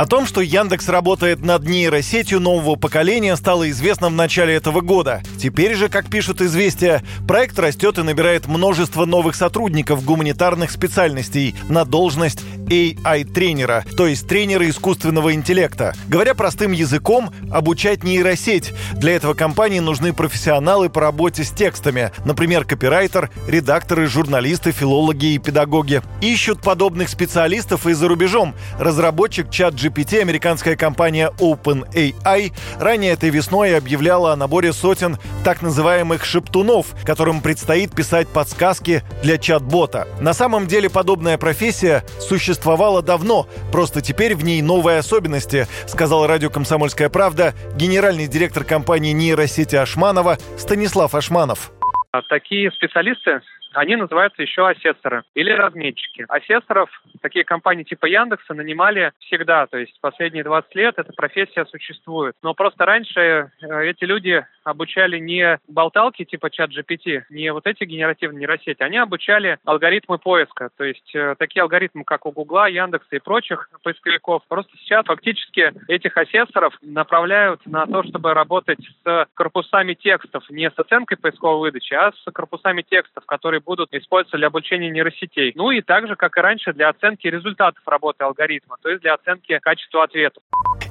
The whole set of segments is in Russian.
О том, что Яндекс работает над нейросетью нового поколения, стало известно в начале этого года. Теперь же, как пишут «Известия», проект растет и набирает множество новых сотрудников гуманитарных специальностей на должность AI-тренера, то есть тренера искусственного интеллекта. Говоря простым языком, обучать нейросеть. Для этого компании нужны профессионалы по работе с текстами, например, копирайтер, редакторы, журналисты, филологи и педагоги. Ищут подобных специалистов и за рубежом. Разработчик чат GPT, американская компания OpenAI, ранее этой весной объявляла о наборе сотен так называемых шептунов, которым предстоит писать подсказки для чат-бота. На самом деле подобная профессия существует существовала давно, просто теперь в ней новые особенности, сказал радио «Комсомольская правда» генеральный директор компании нейросети Ашманова Станислав Ашманов. А такие специалисты они называются еще асессоры или разметчики. Асессоров такие компании типа Яндекса нанимали всегда, то есть последние 20 лет эта профессия существует. Но просто раньше э, эти люди обучали не болталки типа чат GPT, не вот эти генеративные нейросети, они обучали алгоритмы поиска, то есть э, такие алгоритмы, как у Гугла, Яндекса и прочих поисковиков. Просто сейчас фактически этих асессоров направляют на то, чтобы работать с корпусами текстов, не с оценкой поисковой выдачи, а с корпусами текстов, которые будут использоваться для обучения нейросетей. Ну и также, как и раньше, для оценки результатов работы алгоритма, то есть для оценки качества ответов.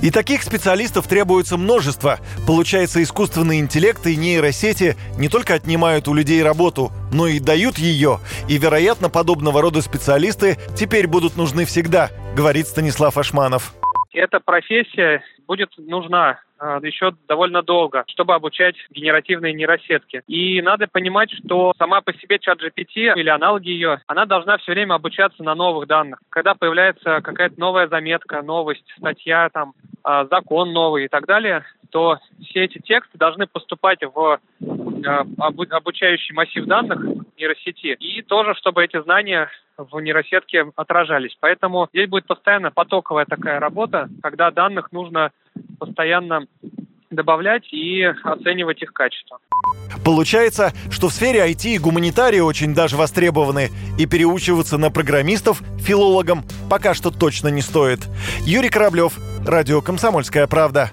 И таких специалистов требуется множество. Получается, искусственный интеллект и нейросети не только отнимают у людей работу, но и дают ее. И, вероятно, подобного рода специалисты теперь будут нужны всегда, говорит Станислав Ашманов. Эта профессия будет нужна а, еще довольно долго, чтобы обучать генеративные нейросетки. И надо понимать, что сама по себе чат GPT или аналоги ее, она должна все время обучаться на новых данных. Когда появляется какая-то новая заметка, новость, статья, там, а, закон новый и так далее, то все эти тексты должны поступать в а, обучающий массив данных нейросети. И тоже, чтобы эти знания в нейросетке отражались. Поэтому здесь будет постоянно потоковая такая работа, когда данных нужно постоянно добавлять и оценивать их качество. Получается, что в сфере IT и гуманитарии очень даже востребованы, и переучиваться на программистов, филологам пока что точно не стоит. Юрий Кораблев, Радио «Комсомольская правда».